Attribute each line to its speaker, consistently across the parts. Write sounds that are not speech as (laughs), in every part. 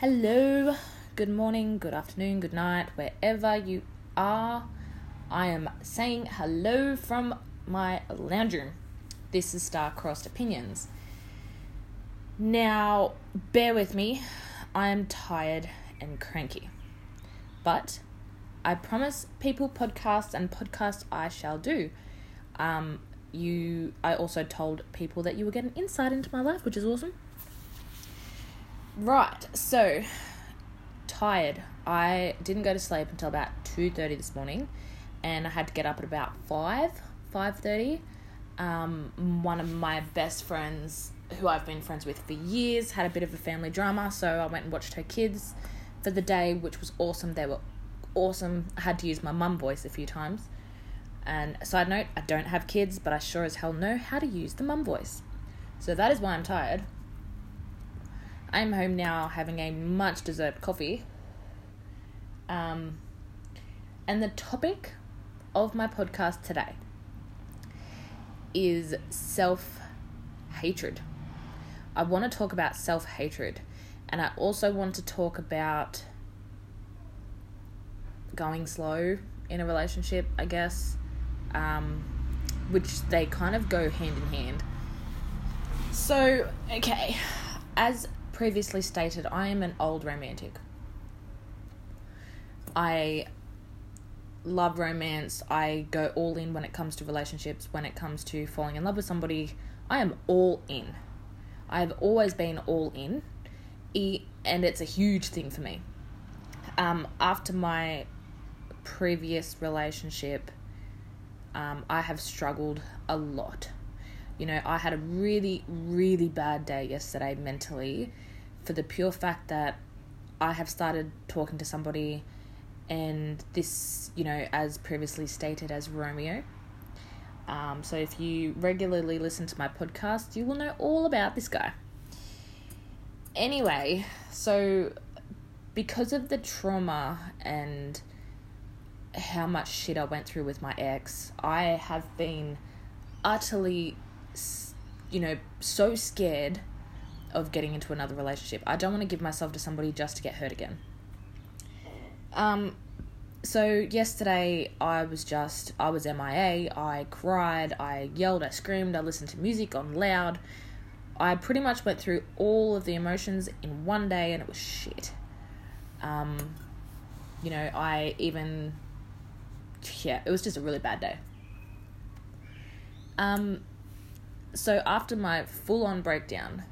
Speaker 1: Hello, good morning, good afternoon, good night, wherever you are. I am saying hello from my lounge room. This is Star Crossed Opinions. Now, bear with me, I am tired and cranky. But I promise people podcasts and podcasts I shall do. Um, you I also told people that you were getting insight into my life, which is awesome. Right, so tired. I didn't go to sleep until about two thirty this morning, and I had to get up at about five, five thirty. Um, one of my best friends, who I've been friends with for years, had a bit of a family drama, so I went and watched her kids for the day, which was awesome. They were awesome. I had to use my mum voice a few times. And side note, I don't have kids, but I sure as hell know how to use the mum voice. So that is why I'm tired. I'm home now having a much deserved coffee. Um, and the topic of my podcast today is self hatred. I want to talk about self hatred, and I also want to talk about going slow in a relationship, I guess, um, which they kind of go hand in hand. So, okay, as previously stated, I am an old romantic. I love romance. I go all in when it comes to relationships, when it comes to falling in love with somebody. I am all in. I've always been all in, and it's a huge thing for me. Um, after my previous relationship, um, I have struggled a lot. You know, I had a really, really bad day yesterday mentally for the pure fact that I have started talking to somebody, and this, you know, as previously stated as Romeo. Um, so if you regularly listen to my podcast, you will know all about this guy. Anyway, so because of the trauma and how much shit I went through with my ex, I have been utterly, you know, so scared of getting into another relationship. I don't want to give myself to somebody just to get hurt again. Um, so yesterday I was just I was MIA. I cried, I yelled, I screamed, I listened to music on loud. I pretty much went through all of the emotions in one day, and it was shit. Um, you know, I even yeah, it was just a really bad day. Um, so after my full on breakdown,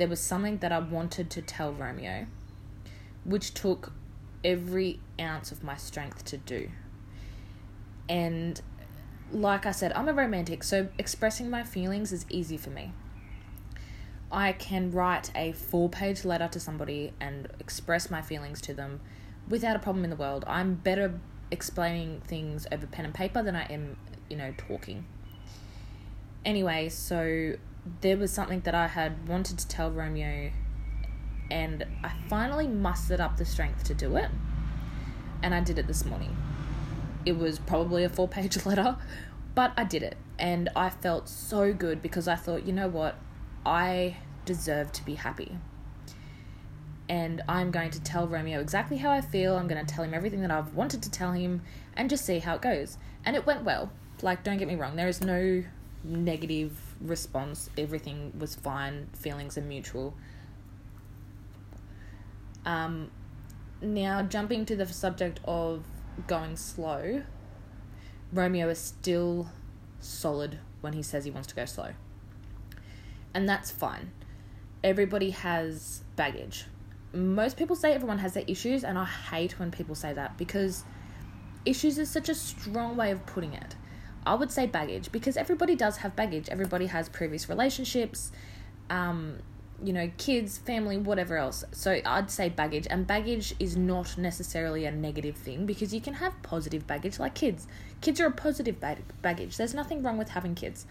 Speaker 1: there was something that I wanted to tell Romeo, which took every ounce of my strength to do. And like I said, I'm a romantic, so expressing my feelings is easy for me. I can write a four page letter to somebody and express my feelings to them without a problem in the world. I'm better explaining things over pen and paper than I am, you know, talking. Anyway, so there was something that I had wanted to tell Romeo, and I finally mustered up the strength to do it, and I did it this morning. It was probably a four page (laughs) letter, but I did it, and I felt so good because I thought, you know what, I deserve to be happy and I'm going to tell Romeo exactly how I feel. I'm going to tell him everything that I've wanted to tell him and just see how it goes. And it went well. Like, don't get me wrong, there is no negative response. Everything was fine, feelings are mutual. Um, now, jumping to the subject of going slow, Romeo is still solid when he says he wants to go slow. And that's fine. Everybody has baggage most people say everyone has their issues, and I hate when people say that because issues is such a strong way of putting it. I would say baggage because everybody does have baggage. Everybody has previous relationships, um, you know, kids, family, whatever else. So I'd say baggage, and baggage is not necessarily a negative thing because you can have positive baggage like kids. Kids are a positive bag- baggage. There's nothing wrong with having kids.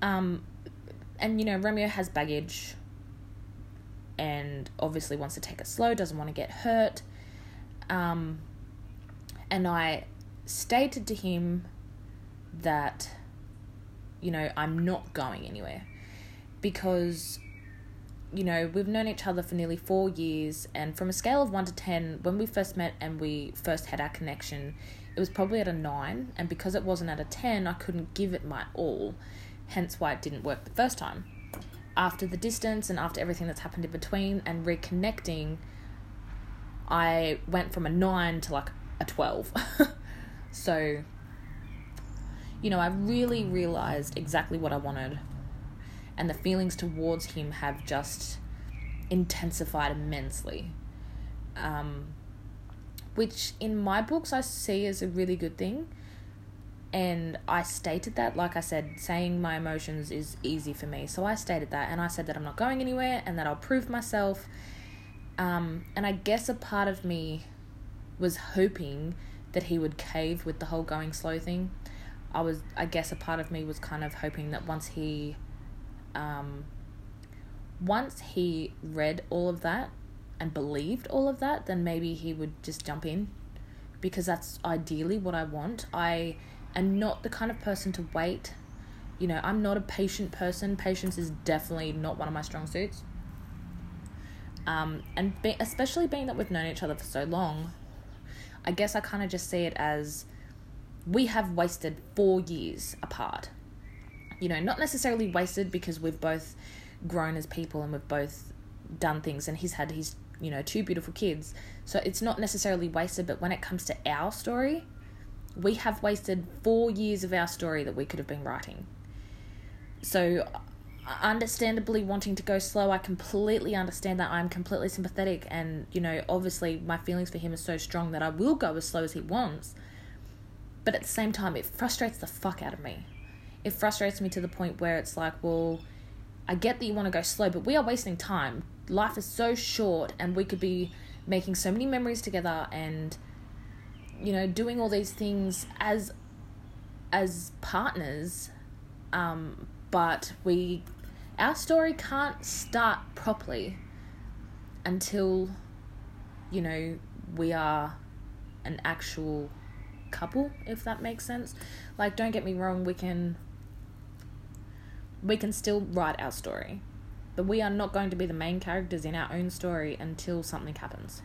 Speaker 1: Um, and you know, Romeo has baggage and obviously wants to take it slow, doesn't want to get hurt. Um, and I stated to him that, you know, I'm not going anywhere because you know, we've known each other for nearly four years, and from a scale of one to 10, when we first met and we first had our connection, it was probably at a nine, and because it wasn't at a 10, I couldn't give it my all, hence why it didn't work the first time. After the distance and after everything that's happened in between and reconnecting, I went from a nine to like a 12. (laughs) so, you know, I really realized exactly what I wanted and the feelings towards him have just intensified immensely. Um, which in my books I see as a really good thing. And I stated that, like I said, saying my emotions is easy for me. So I stated that, and I said that I'm not going anywhere and that I'll prove myself. Um, and I guess a part of me was hoping that he would cave with the whole going slow thing. I was, I guess, a part of me was kind of hoping that once he um, once he read all of that and believed all of that, then maybe he would just jump in because that's ideally what I want. I am not the kind of person to wait. You know, I'm not a patient person. Patience is definitely not one of my strong suits. Um, and be, especially being that we've known each other for so long, I guess I kind of just see it as we have wasted four years apart you know, not necessarily wasted because we've both grown as people and we've both done things and he's had his, you know, two beautiful kids. So it's not necessarily wasted, but when it comes to our story, we have wasted four years of our story that we could have been writing. So, understandably wanting to go slow, I completely understand that. I'm completely sympathetic, and you know, obviously, my feelings for him are so strong that I will go as slow as he wants. But at the same time, it frustrates the fuck out of me it frustrates me to the point where it's like, well, I get that you want to go slow, but we are wasting time. Life is so short, and we could be making so many memories together and you know doing all these things as as partners um but we our story can't start properly until you know we are an actual couple if that makes sense like don't get me wrong we can we can still write our story. But we are not going to be the main characters in our own story until something happens.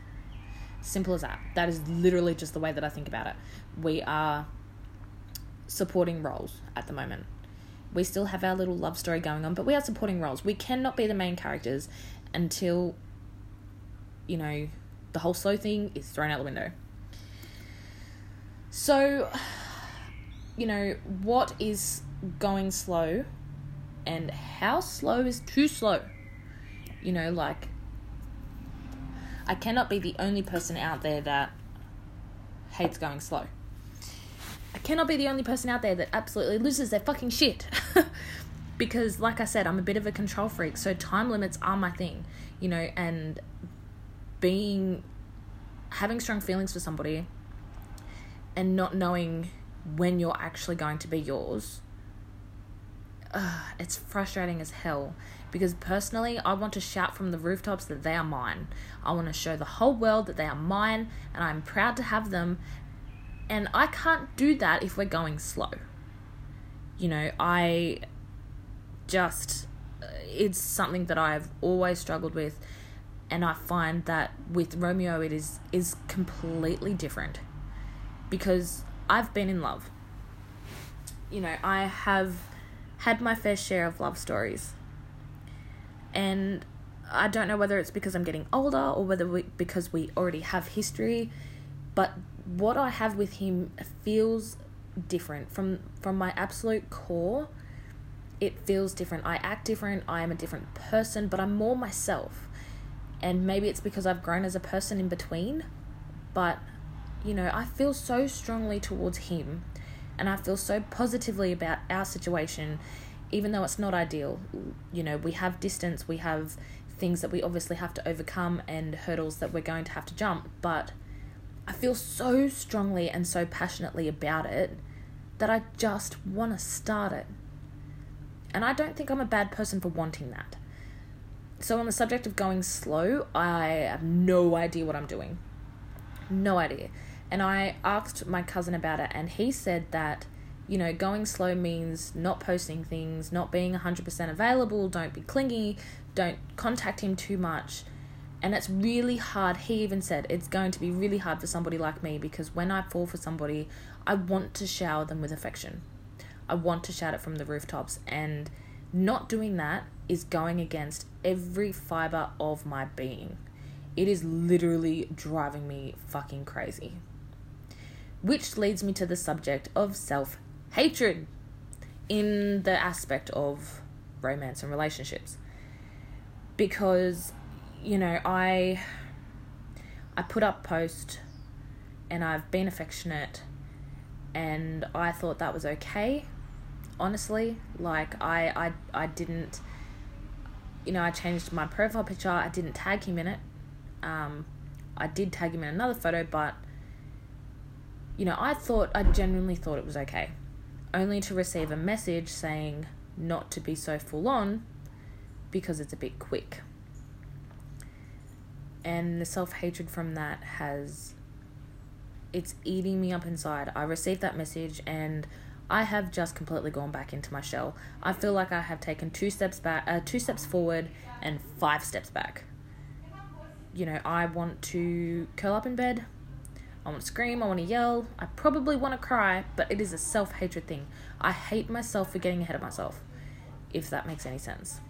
Speaker 1: Simple as that. That is literally just the way that I think about it. We are supporting roles at the moment. We still have our little love story going on, but we are supporting roles. We cannot be the main characters until, you know, the whole slow thing is thrown out the window. So, (sighs) you know, what is going slow and how slow is too slow. You know, like, I cannot be the only person out there that hates going slow. I cannot be the only person out there that absolutely loses their fucking shit. (laughs) because, like I said, I'm a bit of a control freak, so time limits are my thing, you know, and being having strong feelings for somebody and not knowing when you're actually going to be yours it's frustrating as hell because personally, I want to shout from the rooftops that they are mine. I want to show the whole world that they are mine and I'm proud to have them. And I can't do that if we're going slow. You know, I just, uh, it's something that I've always struggled with. And I find that with Romeo, it is, is completely different because I've been in love. You know, I have had my fair share of love stories. And I don't know whether it's because I'm getting older or whether we, because we already have history, but what I have with him feels different from from my absolute core. It feels different. I act different. I am a different person, but I'm more myself. And maybe it's because I've grown as a person in between, but you know, I feel so strongly towards him and I feel so positively about our situation, even though it's not ideal. You know, we have distance, we have things that we obviously have to overcome, and hurdles that we're going to have to jump, but I feel so strongly and so passionately about it that I just want to start it. And I don't think I'm a bad person for wanting that. So, on the subject of going slow, I have no idea what I'm doing. No idea. And I asked my cousin about it, and he said that You know, going slow means not posting things, not being 100% available, don't be clingy, don't contact him too much. And it's really hard. He even said it's going to be really hard for somebody like me because when I fall for somebody, I want to shower them with affection. I want to shout it from the rooftops. And not doing that is going against every fiber of my being. It is literally driving me fucking crazy. Which leads me to the subject of self hatred in the aspect of romance and relationships. Because, you know, I I put up post and I've been affectionate and I thought that was okay. Honestly, like I I I didn't you know, I changed my profile picture. I didn't tag him in it. Um, I did tag him in another photo, but you know, I thought I genuinely thought it was okay. Only to receive a message saying not to be so full on because it's a bit quick. And the self hatred from that has it's eating me up inside. I received that message and I have just completely gone back into my shell. I feel like I have taken two steps back, uh, two steps forward, and five steps back. You know, I want to curl up in bed. I want to scream. I want to yell. I probably want to cry, but it is a self hatred thing. I hate myself for getting ahead of myself, if that makes any sense.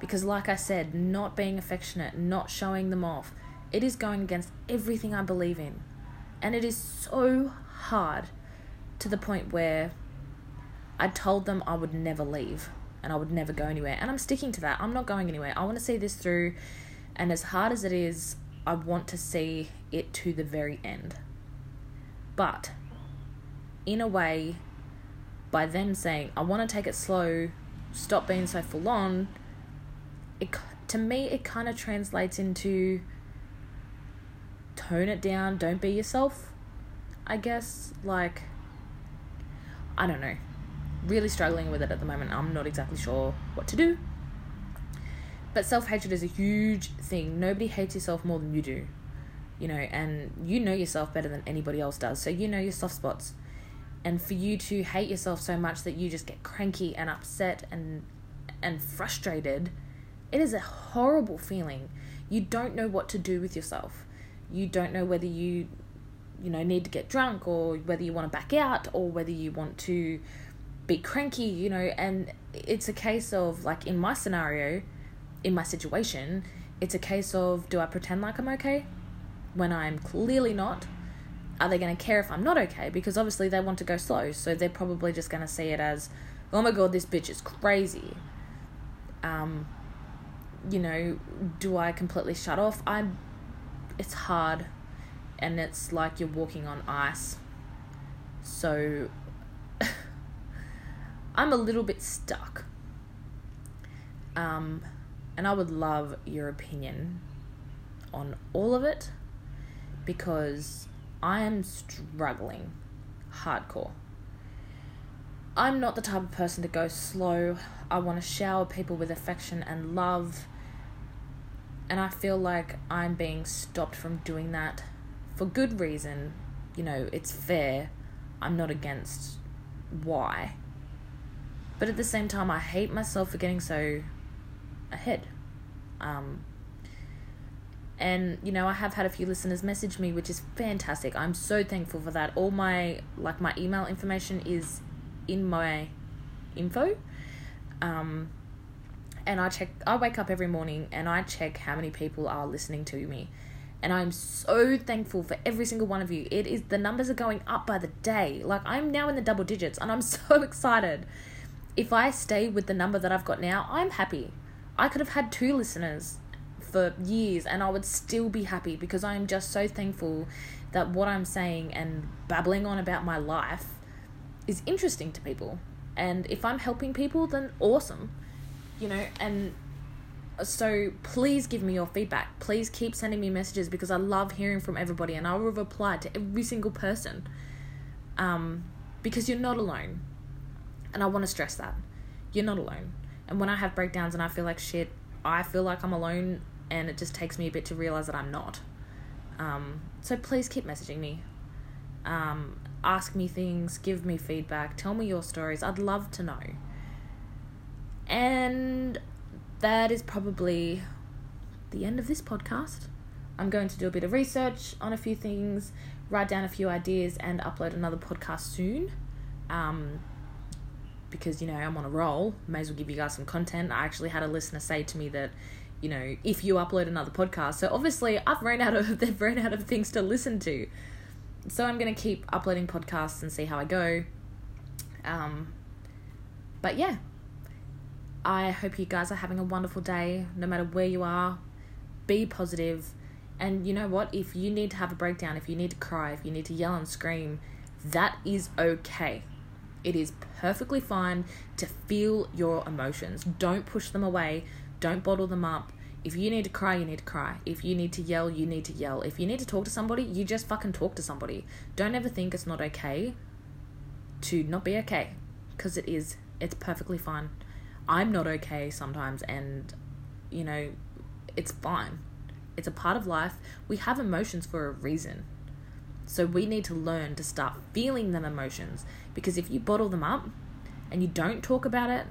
Speaker 1: Because, like I said, not being affectionate, not showing them off, it is going against everything I believe in. And it is so hard to the point where I told them I would never leave and I would never go anywhere. And I'm sticking to that. I'm not going anywhere. I want to see this through. And as hard as it is, I want to see it to the very end. But in a way, by them saying, I want to take it slow, stop being so full on, it, to me, it kind of translates into tone it down, don't be yourself. I guess, like, I don't know. Really struggling with it at the moment. I'm not exactly sure what to do. But self hatred is a huge thing. Nobody hates yourself more than you do. You know, and you know yourself better than anybody else does. So you know your soft spots. And for you to hate yourself so much that you just get cranky and upset and and frustrated, it is a horrible feeling. You don't know what to do with yourself. You don't know whether you you know need to get drunk or whether you want to back out or whether you want to be cranky you know and it's a case of like in my scenario in my situation it's a case of do i pretend like i'm okay when i'm clearly not are they going to care if i'm not okay because obviously they want to go slow so they're probably just going to see it as oh my god this bitch is crazy um you know do i completely shut off i'm it's hard and it's like you're walking on ice. So (laughs) I'm a little bit stuck. Um, and I would love your opinion on all of it because I am struggling hardcore. I'm not the type of person to go slow. I want to shower people with affection and love. And I feel like I'm being stopped from doing that for good reason, you know, it's fair. I'm not against why. But at the same time, I hate myself for getting so ahead. Um, and you know, I have had a few listeners message me, which is fantastic. I'm so thankful for that. All my like my email information is in my info. Um, and I check. I wake up every morning and I check how many people are listening to me and I'm so thankful for every single one of you. It is the numbers are going up by the day. Like I'm now in the double digits and I'm (laughs) so excited. If I stay with the number that I've got now, I'm happy. I could have had two listeners for years and I would still be happy because I am just so thankful that what I'm saying and babbling on about my life is interesting to people. And if I'm helping people, then awesome. You know, and so please give me your feedback. Please keep sending me messages because I love hearing from everybody and I will reply to every single person. Um, because you're not alone. And I want to stress that. You're not alone. And when I have breakdowns and I feel like shit, I feel like I'm alone and it just takes me a bit to realize that I'm not. Um, so please keep messaging me. Um, ask me things, give me feedback, tell me your stories. I'd love to know. And that is probably the end of this podcast. I'm going to do a bit of research on a few things, write down a few ideas, and upload another podcast soon. Um, because you know I'm on a roll, may as well give you guys some content. I actually had a listener say to me that, you know, if you upload another podcast, so obviously I've run out of (laughs) they've run out of things to listen to, so I'm gonna keep uploading podcasts and see how I go. Um, but yeah, I hope you guys are having a wonderful day, no matter where you are. Be positive, and you know what? If you need to have a breakdown, if you need to cry, if you need to yell and scream, that is okay it is perfectly fine to feel your emotions. Don't push them away. Don't bottle them up. If you need to cry, you need to cry. If you need to yell, you need to yell. If you need to talk to somebody, you just fucking talk to somebody. Don't ever think it's not okay to not be okay because it is. It's perfectly fine. I'm not okay sometimes, and you know, it's fine. It's a part of life. We have emotions for a reason. So we need to learn to start feeling them emotions because if you bottle them up and you don't talk about it,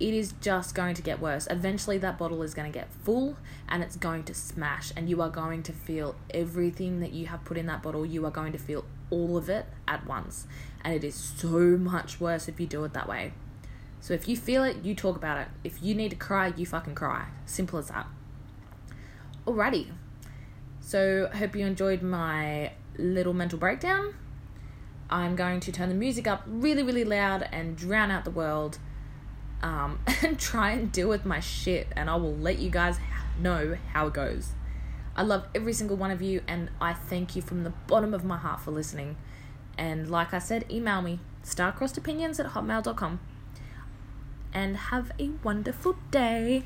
Speaker 1: it is just going to get worse. Eventually, that bottle is going to get full and it's going to smash, and you are going to feel everything that you have put in that bottle. You are going to feel all of it at once, and it is so much worse if you do it that way. So, if you feel it, you talk about it. If you need to cry, you fucking cry. Simple as that. Alrighty. So, I hope you enjoyed my little mental breakdown. I'm going to turn the music up really, really loud and drown out the world um, (laughs) and try and deal with my shit. And I will let you guys know how it goes. I love every single one of you, and I thank you from the bottom of my heart for listening. And like I said, email me starcrossedopinions at hotmail.com. And have a wonderful day.